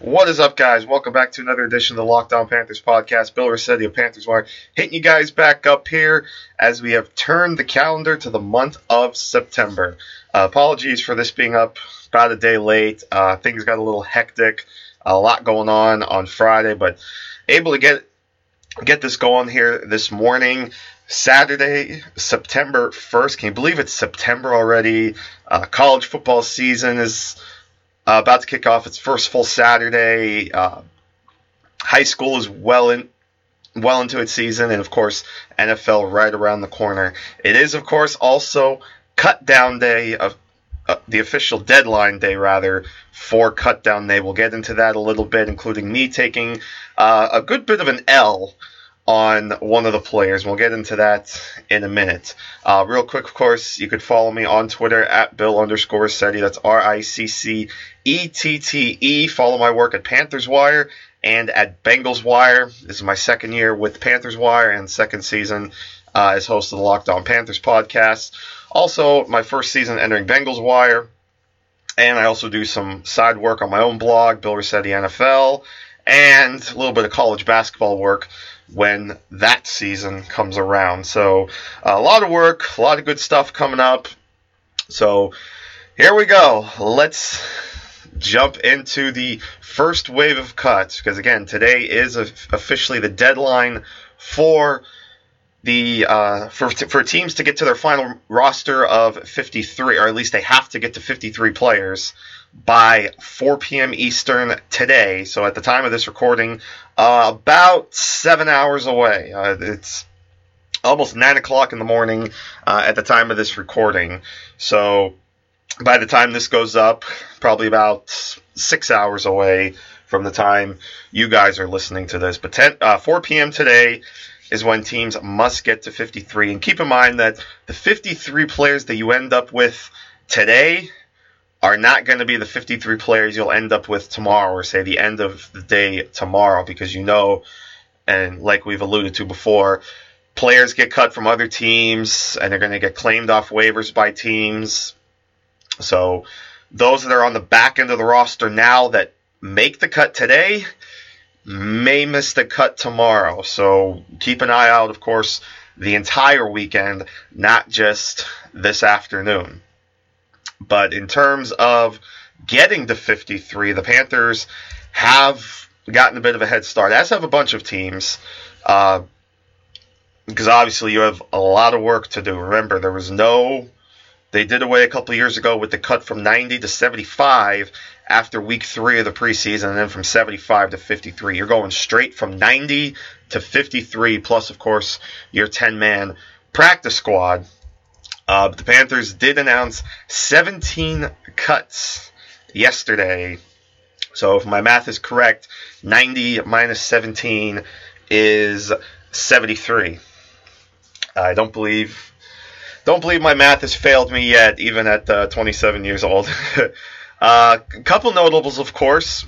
What is up, guys? Welcome back to another edition of the Locked On Panthers podcast. Bill Riccette of Panthers Wire hitting you guys back up here as we have turned the calendar to the month of September. Uh, apologies for this being up about a day late. Uh, things got a little hectic, a lot going on on Friday, but able to get get this going here this morning. Saturday, September 1st. Can you believe it's September already? Uh, college football season is uh, about to kick off its first full Saturday. Uh, high school is well in well into its season, and of course, NFL right around the corner. It is, of course, also cut down day of uh, the official deadline day, rather, for cut down day. We'll get into that a little bit, including me taking uh, a good bit of an L on one of the players. We'll get into that in a minute. Uh, real quick, of course, you could follow me on Twitter at Bill underscore Setti. That's R I C C E T T E. Follow my work at Panthers Wire and at Bengals Wire. This is my second year with Panthers Wire and second season uh, as host of the Locked On Panthers podcast. Also, my first season entering Bengals Wire. And I also do some side work on my own blog, Bill Riccette NFL, and a little bit of college basketball work when that season comes around. So, a lot of work, a lot of good stuff coming up. So, here we go. Let's jump into the first wave of cuts because again, today is officially the deadline for the uh, for for teams to get to their final roster of 53, or at least they have to get to 53 players by 4 p.m. Eastern today. So at the time of this recording, uh, about seven hours away. Uh, it's almost nine o'clock in the morning uh, at the time of this recording. So by the time this goes up, probably about six hours away from the time you guys are listening to this. But 10, uh, 4 p.m. today is when teams must get to 53. And keep in mind that the 53 players that you end up with today are not going to be the 53 players you'll end up with tomorrow, or say the end of the day tomorrow, because you know, and like we've alluded to before, players get cut from other teams and they're going to get claimed off waivers by teams. So those that are on the back end of the roster now that make the cut today may miss the cut tomorrow. So keep an eye out, of course, the entire weekend, not just this afternoon. But in terms of getting to 53, the Panthers have gotten a bit of a head start, as have a bunch of teams. Uh, because obviously you have a lot of work to do. Remember, there was no. They did away a couple years ago with the cut from 90 to 75 after week three of the preseason, and then from 75 to 53. You're going straight from 90 to 53, plus, of course, your 10 man practice squad. Uh, the Panthers did announce 17 cuts yesterday. So if my math is correct, 90 minus 17 is 73. I don't believe don't believe my math has failed me yet, even at uh, 27 years old. uh, a couple notables, of course.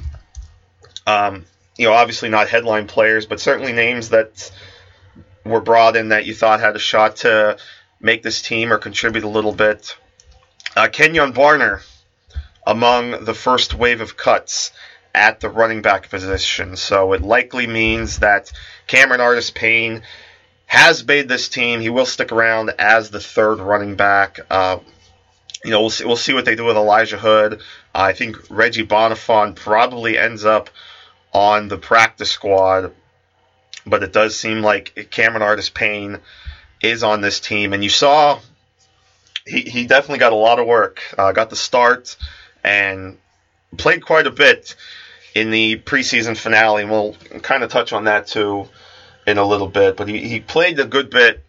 Um, you know, obviously not headline players, but certainly names that were brought in that you thought had a shot to make this team or contribute a little bit. Uh, Kenjon Barner among the first wave of cuts at the running back position. So it likely means that Cameron Artis Payne has made this team. He will stick around as the third running back. Uh, you know, we'll see, we'll see what they do with Elijah Hood. Uh, I think Reggie Bonnafon probably ends up on the practice squad, but it does seem like Cameron Artis Payne is on this team, and you saw he, he definitely got a lot of work. Uh, got the start and played quite a bit in the preseason finale, and we'll kind of touch on that too in a little bit. But he, he played a good bit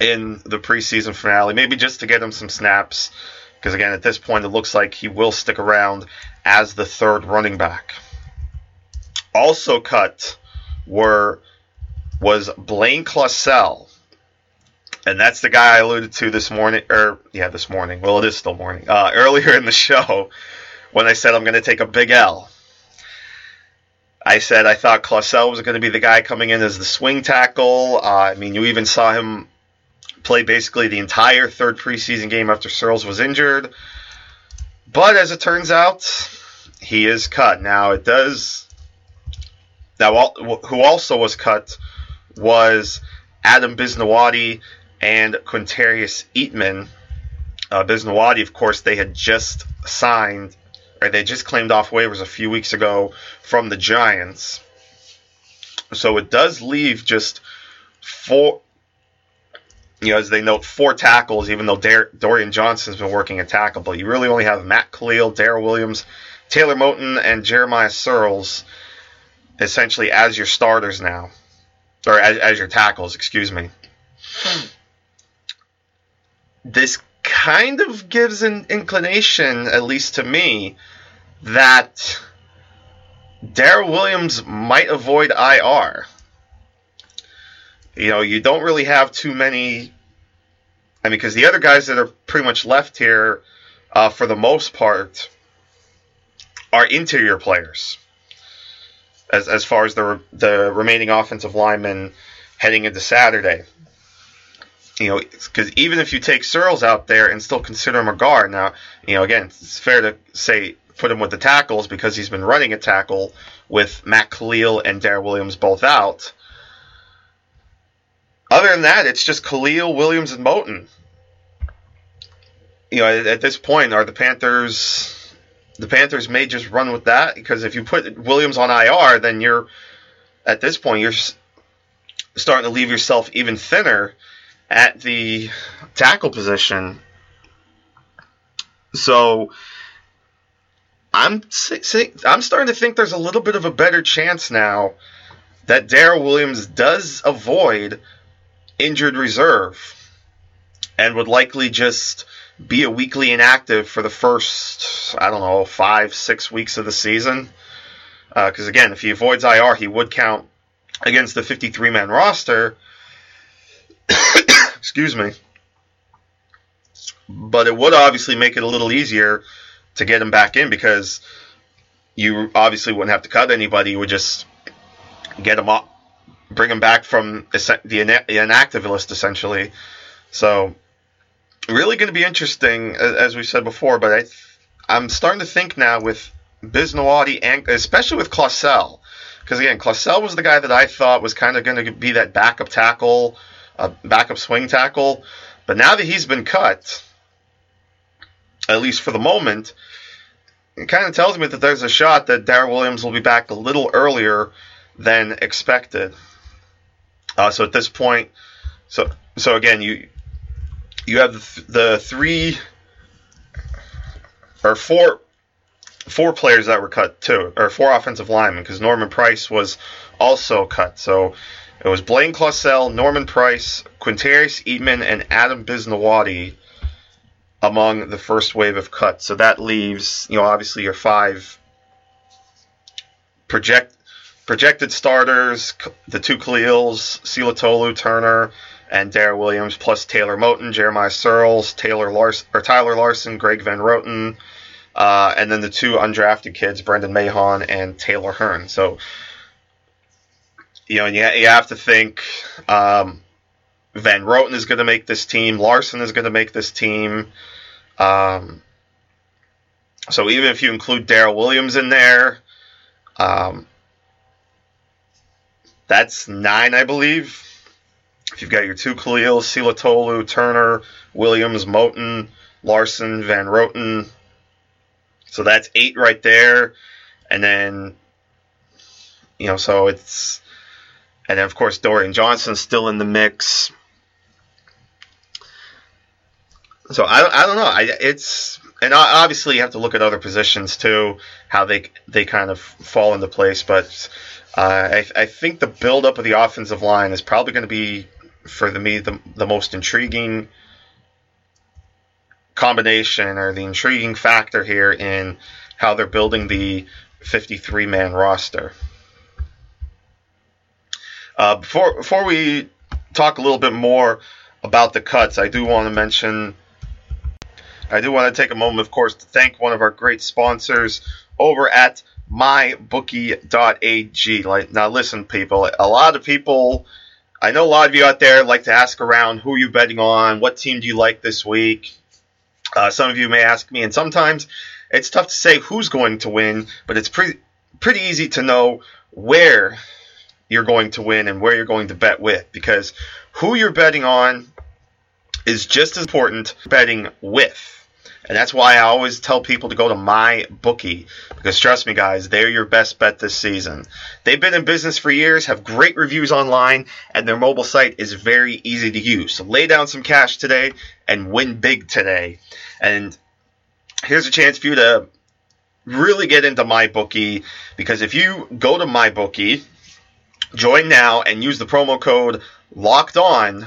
in the preseason finale, maybe just to get him some snaps, because again, at this point, it looks like he will stick around as the third running back. Also cut were was Blaine Clausell, and that's the guy I alluded to this morning, or yeah, this morning. Well, it is still morning. Uh, earlier in the show, when I said I'm going to take a big L, I said I thought Clausell was going to be the guy coming in as the swing tackle. Uh, I mean, you even saw him play basically the entire third preseason game after Sirles was injured. But as it turns out, he is cut. Now it does. Now, who also was cut was Adam Bisnowaty and Quinterrius Eatmon. Uh, Bisnowaty, of course, they had just signed, or they just claimed off waivers a few weeks ago from the Giants. So it does leave just four, you know, as they note, four tackles, even though Dar- Dorian Johnson's been working a tackle. But you really only have Matt Kalil, Daryl Williams, Taylor Moton, and Jeremiah Sirles essentially as your starters now, or as, as your tackles, excuse me. Hmm. This kind of gives an inclination, at least to me, that Daryl Williams might avoid IR. You know, you don't really have too many. I mean, because the other guys that are pretty much left here, uh, for the most part, are interior players. As as far as the the remaining offensive linemen heading into Saturday. You know, because even if you take Sirles out there and still consider him a guard, now, you know, again, it's fair to say put him with the tackles because he's been running a tackle with Matt Kalil and Daryl Williams both out. Other than that, it's just Kalil, Williams, and Moton. You know, at, at this point, are the Panthers the Panthers may just run with that because if you put Williams on IR, then you're at this point you're starting to leave yourself even thinner at the tackle position. So I'm I'm starting to think there's a little bit of a better chance now that Daryl Williams does avoid injured reserve and would likely just be a weekly inactive for the first, I don't know, five, six weeks of the season. Because uh, again, if he avoids IR, he would count against the 53 man roster. Excuse me. But it would obviously make it a little easier to get him back in because you obviously wouldn't have to cut anybody. You would just get him up, bring him back from the inactive list essentially. So really going to be interesting, as we said before. But I, I'm starting to think now with Bisnowaty and especially with Clausell, because again, Clausell was the guy that I thought was kind of going to be that backup tackle, uh, backup swing tackle. But now that he's been cut, at least for the moment, it kind of tells me that there's a shot that Daryl Williams will be back a little earlier than expected. Uh, so at this point, so so again, you you have the, the three or four four players that were cut too, or four offensive linemen because Norman Price was also cut. So it was Blaine Clausell, Norman Price, Quinterrius Eatmon, and Adam Bisnowaty among the first wave of cuts. So that leaves, you know, obviously your five project projected starters, the two Kalils, Silatolu, Turner, and Daryl Williams, plus Taylor Moton, Jeremiah Sirles, Taylor Larson, or Tyler Larsen, Greg Van Roten, uh, and then the two undrafted kids, Brendan Mahon and Taylor Hearn. So, you know, you, you have to think um, Van Roten is going to make this team, Larsen is going to make this team. Um, so even if you include Daryl Williams in there, um, that's nine, I believe. If you've got your two Kalil, Silatolu, Turner, Williams, Moton, Larsen, Van Roten. So that's eight right there. And then, you know, so it's, and then of course Dorian Johnson's still in the mix. So I, I don't know. I, it's, and obviously you have to look at other positions too, how they they kind of fall into place. But uh, I, I think the buildup of the offensive line is probably going to be for the, me the, the most intriguing combination or the intriguing factor here in how they're building the 53 man roster. Uh, before before we talk a little bit more about the cuts, I do want to mention. I do want to take a moment, of course, to thank one of our great sponsors over at mybookie.ag. Like now, listen, people. A lot of people I know a lot of you out there like to ask around who are you betting on, what team do you like this week. Uh, some of you may ask me, and sometimes it's tough to say who's going to win, but it's pretty pretty easy to know where you're going to win and where you're going to bet with because who you're betting on is just as important betting with. And that's why I always tell people to go to my bookie because trust me guys, they're your best bet this season. They've been in business for years, have great reviews online, and their mobile site is very easy to use. So lay down some cash today and win big today. And here's a chance for you to really get into my bookie because if you go to my bookie, join now and use the promo code locked on,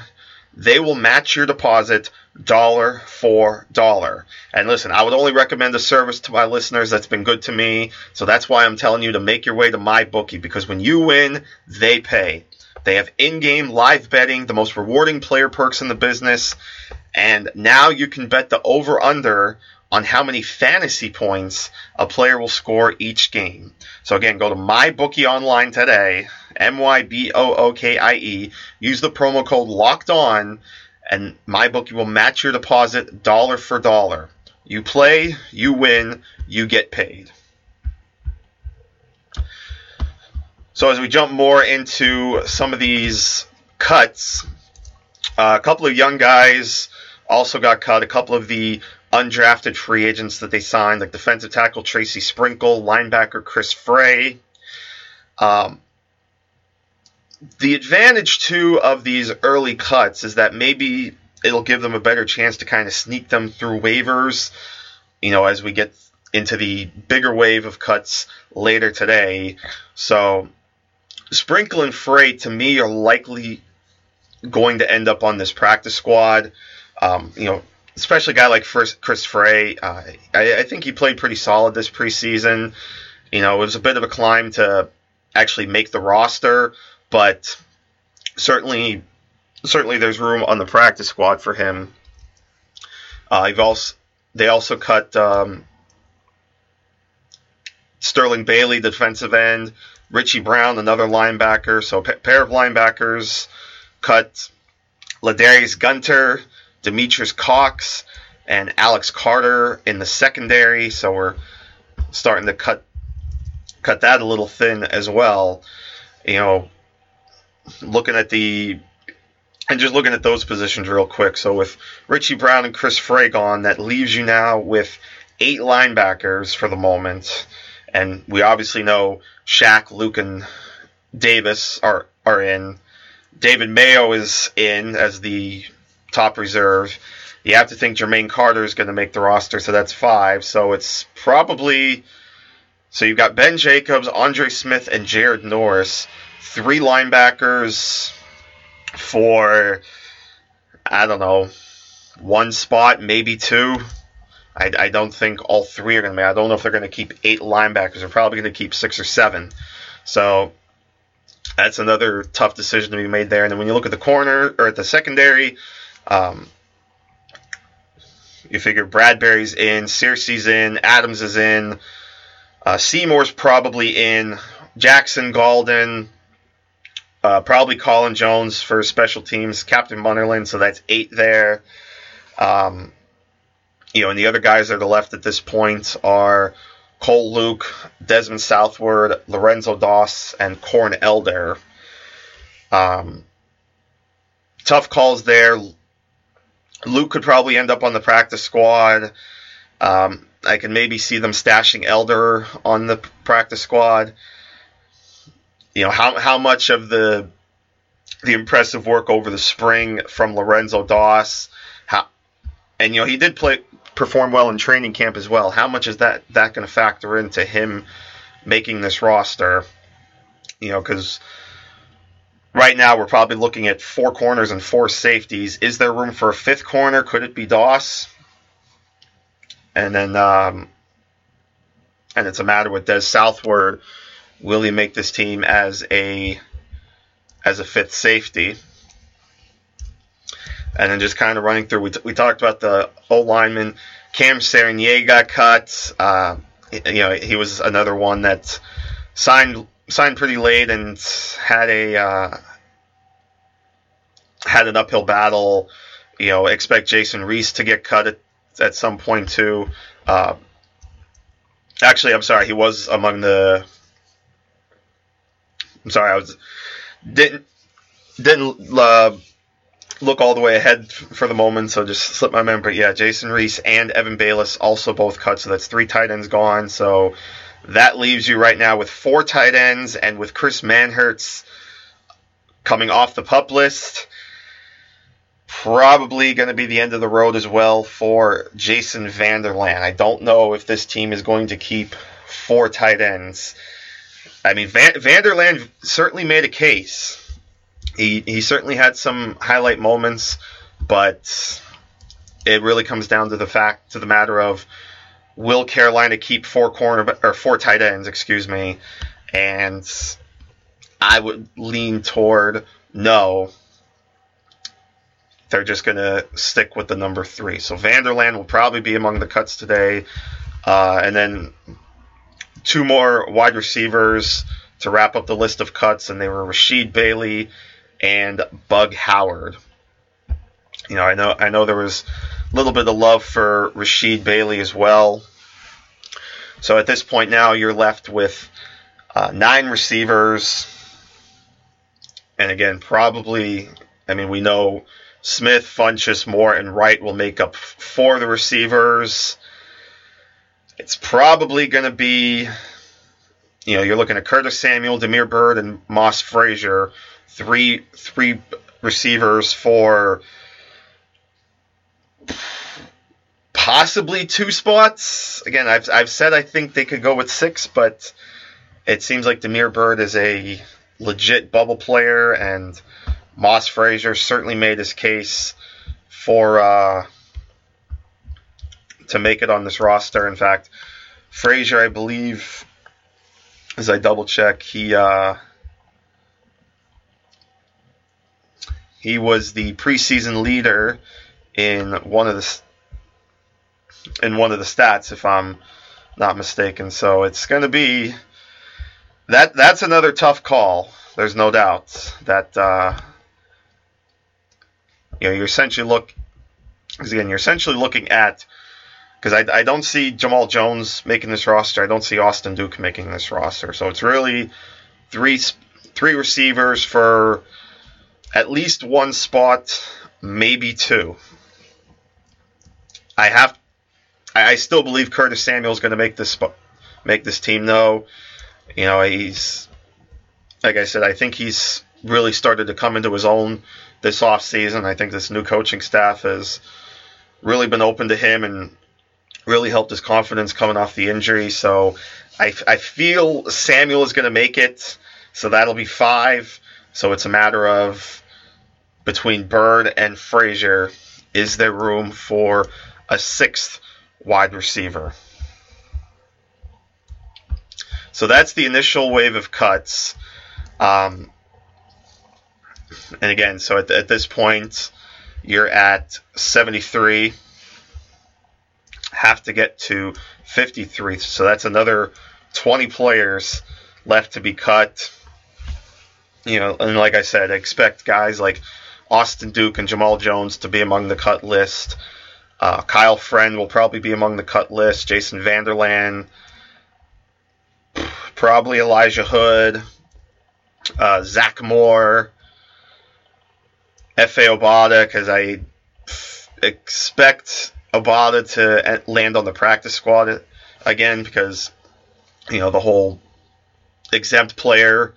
they will match your deposit dollar for dollar. And listen, I would only recommend a service to my listeners that's been good to me. So that's why I'm telling you to make your way to my bookie because when you win, they pay. They have in-game live betting, the most rewarding player perks in the business, and now you can bet the over under on how many fantasy points a player will score each game. So again, go to my bookie online today, M Y B O O K I E, use the promo code locked on and MyBookie will match your deposit dollar for dollar. You play, you win, you get paid. So as we jump more into some of these cuts, uh, a couple of young guys also got cut. A couple of the undrafted free agents that they signed, like defensive tackle Tracy Sprinkle, linebacker Chris Frey. Um, the advantage too of these early cuts is that maybe it'll give them a better chance to kind of sneak them through waivers. You know, as we get into the bigger wave of cuts later today. So Sprinkle and Frey to me are likely going to end up on this practice squad. Um, you know, especially a guy like Chris Frey. Uh, I, I, think he played pretty solid this preseason. You know, it was a bit of a climb to actually make the roster, but certainly, certainly there's room on the practice squad for him. Uh, also, they also cut um, Sterling Bailey, the defensive end, Richie Brown, another linebacker. So a pair of linebackers cut Ladarius Gunter, Demetrius Cox, and Alex Carter in the secondary. So we're starting to cut cut that a little thin as well. You know, looking at the and just looking at those positions real quick. So with Richie Brown and Chris Frey gone, that leaves you now with eight linebackers for the moment. And we obviously know Shaq, Luke, and Davis are are in. David Mayo is in as the top reserve. You have to think Jermaine Carter is going to make the roster, so that's five. So it's probably so you've got Ben Jacobs, Andre Smith, and Jared Norris three linebackers for I don't know one spot, maybe two. I, I don't think all three are going to be. I don't know if they're going to keep eight linebackers. They're probably going to keep six or seven. So that's another tough decision to be made there. And then when you look at the corner or at the secondary, um, you figure Bradberry's in, Searcy's in, Adams is in, uh, Seymour's probably in, Jackson Gaulden, uh, probably Colin Jones for special teams, Captain Munnerlyn, so that's eight there. Um, you know, and the other guys that are left at this point are Cole Luke, Desmond Southward, Lorenzo Doss, and Corn Elder. Um, tough calls there. Luke could probably end up on the practice squad. Um, I can maybe see them stashing Elder on the practice squad you know how how much of the the impressive work over the spring from Lorenzo Doss, how, and you know he did play perform well in training camp as well. How much is that that going to factor into him making this roster? You know, because right now we're probably looking at four corners and four safeties. Is there room for a fifth corner? Could it be Doss? And then, um, and it's a matter with Des Southward Will he make this team as a as a fifth safety? And then just kind of running through, we, t- we talked about the O lineman. Cam Serigne got cut. Uh, you know, he was another one that signed signed pretty late and had a uh, had an uphill battle. You know, expect Jason Reese to get cut at, at some point too. Uh, Actually, I'm sorry. He was among the. I'm sorry. I was didn't didn't uh, look all the way ahead for the moment, so just slipped my memory. But yeah, Jason Reese and Evan Baylis also both cut, so that's three tight ends gone. So that leaves you right now with four tight ends, and with Chris Manhertz coming off the pup list, probably going to be the end of the road as well for Jason Vander Laan. I don't know if this team is going to keep four tight ends. I mean, Van- Vander Laan certainly made a case. He he certainly had some highlight moments, but it really comes down to the fact to the matter of will Carolina keep four corner or four tight ends, excuse me, and I would lean toward no. They're just going to stick with the number three. So Vander Laan will probably be among the cuts today. Uh, and then two more wide receivers to wrap up the list of cuts, and they were Rasheed Bailey and Bug Howard. You know, I know I know there was a little bit of love for Rasheed Bailey as well. So at this point now, you're left with uh, nine receivers, and again, probably. I mean, we know Smith, Funchess, Moore, and Wright will make up four of the receivers. It's probably going to be, you know, you're looking at Curtis Samuel, Damiere Byrd, and Mose Frazier, three three receivers for possibly two spots. Again, I've I've said I think they could go with six, but it seems like Damiere Byrd is a legit bubble player, and Mose Frazier certainly made his case for uh, to make it on this roster. In fact, Frazier, I believe, as I double check, he uh, he was the preseason leader in one of the in one of the stats, if I'm not mistaken. So it's going to be that. That's another tough call. There's no doubt that uh, you know you're essentially look because again you're essentially looking at because I, I don't see Jamal Jones making this roster. I don't see Austin Duke making this roster. So it's really three three receivers for at least one spot, maybe two. I have I, I still believe Curtis Samuel is going to make this make this team. Though, you know, he's like I said, I think he's really started to come into his own this off season. I think this new coaching staff has really been open to him and really helped his confidence coming off the injury. So I, I feel Samuel is going to make it. So that'll be five. So it's a matter of between Byrd and Frazier, is there room for a sixth wide receiver. So that's the initial wave of cuts. Um, and again, so at, at, this point, you're at 73. Have to get to 53. So that's another 20 players left to be cut. You know, and like I said, expect guys like Austin Duke and Jamal Jones to be among the cut list. Uh, Kyle Friend will probably be among the cut list. Jason Vander Laan, probably Elijah Hood, uh, Zach Moore, Efe Obada, because I expect Obada to land on the practice squad again because you know the whole exempt player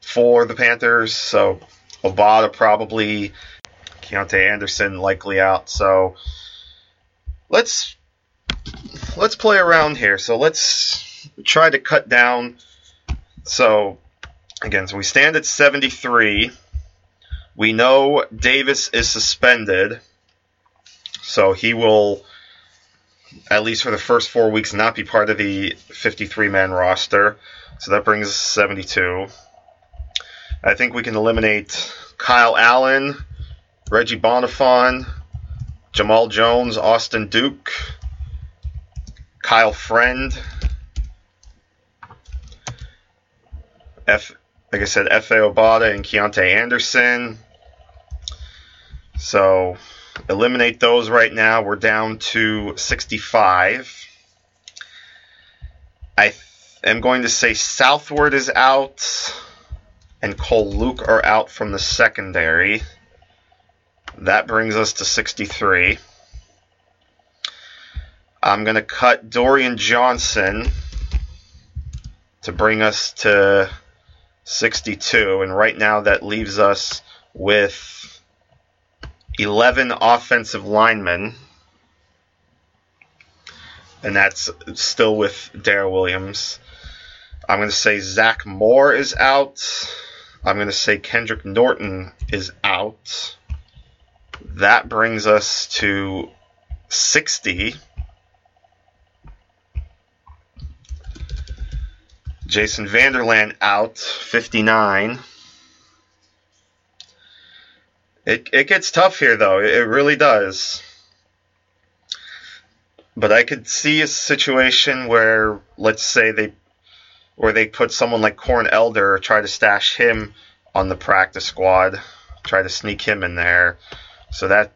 for the Panthers. So Obada probably, Keontae Anderson likely out. So let's let's play around here. So let's try to cut down. So again, so we stand at 73. We know Davis is suspended, so he will, at least for the first four weeks, not be part of the 53 man roster. So that brings us 72. I think we can eliminate Kyle Allen, Reggie Bonnafon, Jamal Jones, Austin Duke, Kyle Friend, F, like I said, Efe Obada and Keontae Anderson. So eliminate those right now. We're down to 65. I th- am going to say Southward is out, and Cole Luke are out from the secondary. That brings us to 63. I'm going to cut Dorian Johnson to bring us to 62. And right now that leaves us with 11 offensive linemen. And that's still with Daryl Williams. I'm going to say Zach Moore is out. I'm going to say Kendrick Norton is out. That brings us to 60. Jason Vander Laan out, 59. It, it gets tough here, though. It really does. But I could see a situation where, let's say they, where they put someone like Corn Elder, try to stash him on the practice squad, try to sneak him in there. So that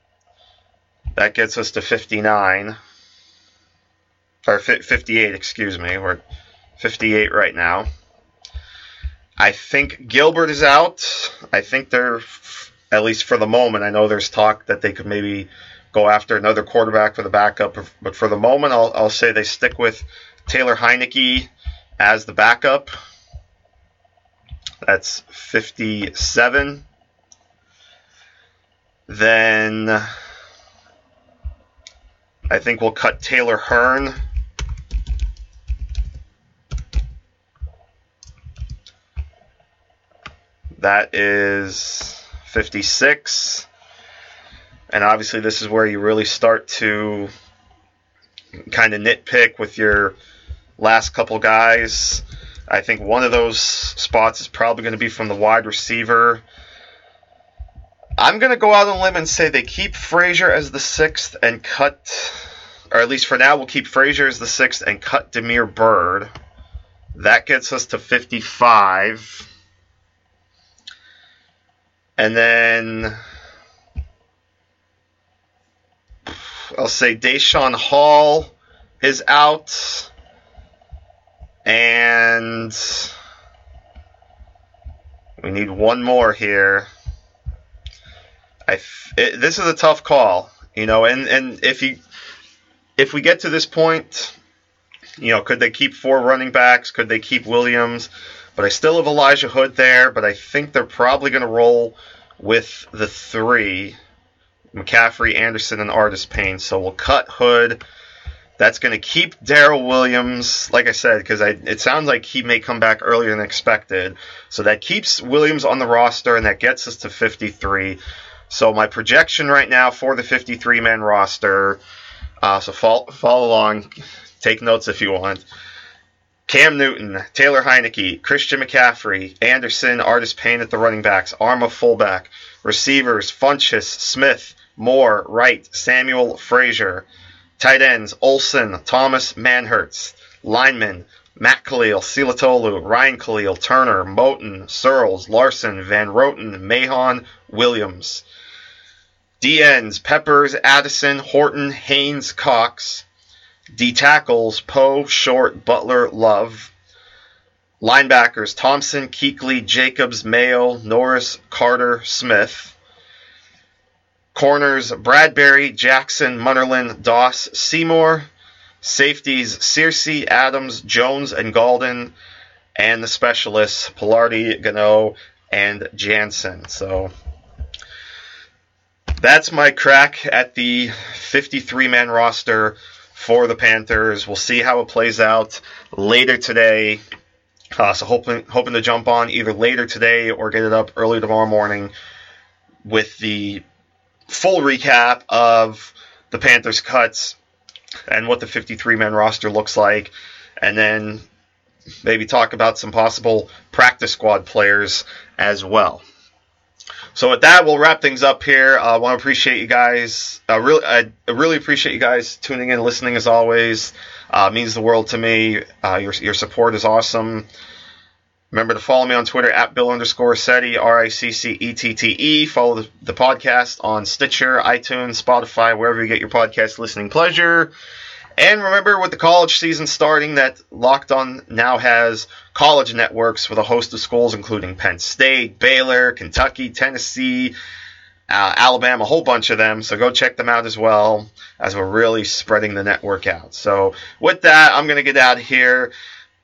that gets us to 59 or 58, excuse me. We're 58 right now. I think Gilbert is out. I think they're, at least for the moment, I know there's talk that they could maybe go after another quarterback for the backup, but for the moment, I'll, I'll say they stick with Taylor Heinicke as the backup. That's 57. Then I think we'll cut Taylor Hearn That is 56. And obviously, this is where you really start to kind of nitpick with your last couple guys. I think one of those spots is probably going to be from the wide receiver. I'm going to go out on a limb and say they keep Frazier as the sixth and cut, or at least for now, we'll keep Frazier as the sixth and cut Damiere Byrd. That gets us to 55. And then I'll say Deshaun Hall is out. And we need one more here. I it, this is a tough call, you know, and, and if you if we get to this point, you know, could they keep four running backs? Could they keep Williams? But I still have Elijah Hood there, but I think they're probably going to roll with the three McCaffrey, Anderson, and Artis Payne. So we'll cut Hood. That's going to keep Daryl Williams, like I said, because it sounds like he may come back earlier than expected. So that keeps Williams on the roster, and that gets us to 53. So my projection right now for the 53 man roster, uh, so follow, follow along, take notes if you want. Cam Newton, Taylor Heinicke, Christian McCaffrey, Anderson, Artis Payne at the running backs, Armah fullback, receivers, Funchess, Smith, Moore, Wright, Samuel, Frazier, tight ends, Olsen, Thomas, Manhertz, linemen, Matt Kalil, Silatolu, Ryan Kalil, Turner, Moton, Sirles, Larsen, Van Roten, Mahon, Williams. D ends, Peppers, Addison, Horton, Haynes, Cox, D tackles Poe, Short, Butler, Love. Linebackers Thompson, Kuechly, Jacobs, Mayo, Norris, Carter, Smith. Corners Bradberry, Jackson, Munnerlyn, Doss, Seymour. Safeties Searcy, Adams, Jones, and Gaulden. And the specialists Palardy, Gano, and Jansen. So that's my crack at the 53 man roster for the Panthers. We'll see how it plays out later today. Uh, so hoping hoping to jump on either later today or get it up early tomorrow morning with the full recap of the Panthers cuts and what the 53 man roster looks like, and then maybe talk about some possible practice squad players as well. So with that, we'll wrap things up here. I uh, want to appreciate you guys. Uh, really, I really appreciate you guys tuning in, and listening as always. Uh, means the world to me. Uh, your your support is awesome. Remember to follow me on Twitter at Bill underscore Setti, R I C C E T T E. Follow the, the podcast on Stitcher, iTunes, Spotify, wherever you get your podcast listening pleasure. And remember, with the college season starting, that Locked On now has college networks with a host of schools, including Penn State, Baylor, Kentucky, Tennessee, uh, Alabama, a whole bunch of them. So go check them out as well as we're really spreading the network out. So with that, I'm going to get out of here.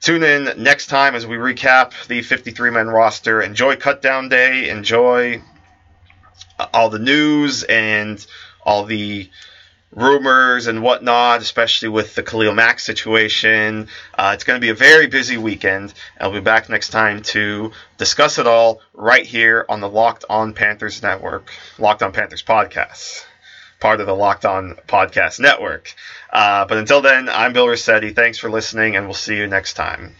Tune in next time as we recap the 53 men roster. Enjoy Cutdown Day. Enjoy all the news and all the rumors and whatnot, especially with the Khalil Mack situation. Uh, it's going to be a very busy weekend. I'll be back next time to discuss it all right here on the Locked On Panthers Network, Locked On Panthers podcast, part of the Locked On Podcast Network. Uh, but until then, I'm Bill Riccette. Thanks for listening, and we'll see you next time.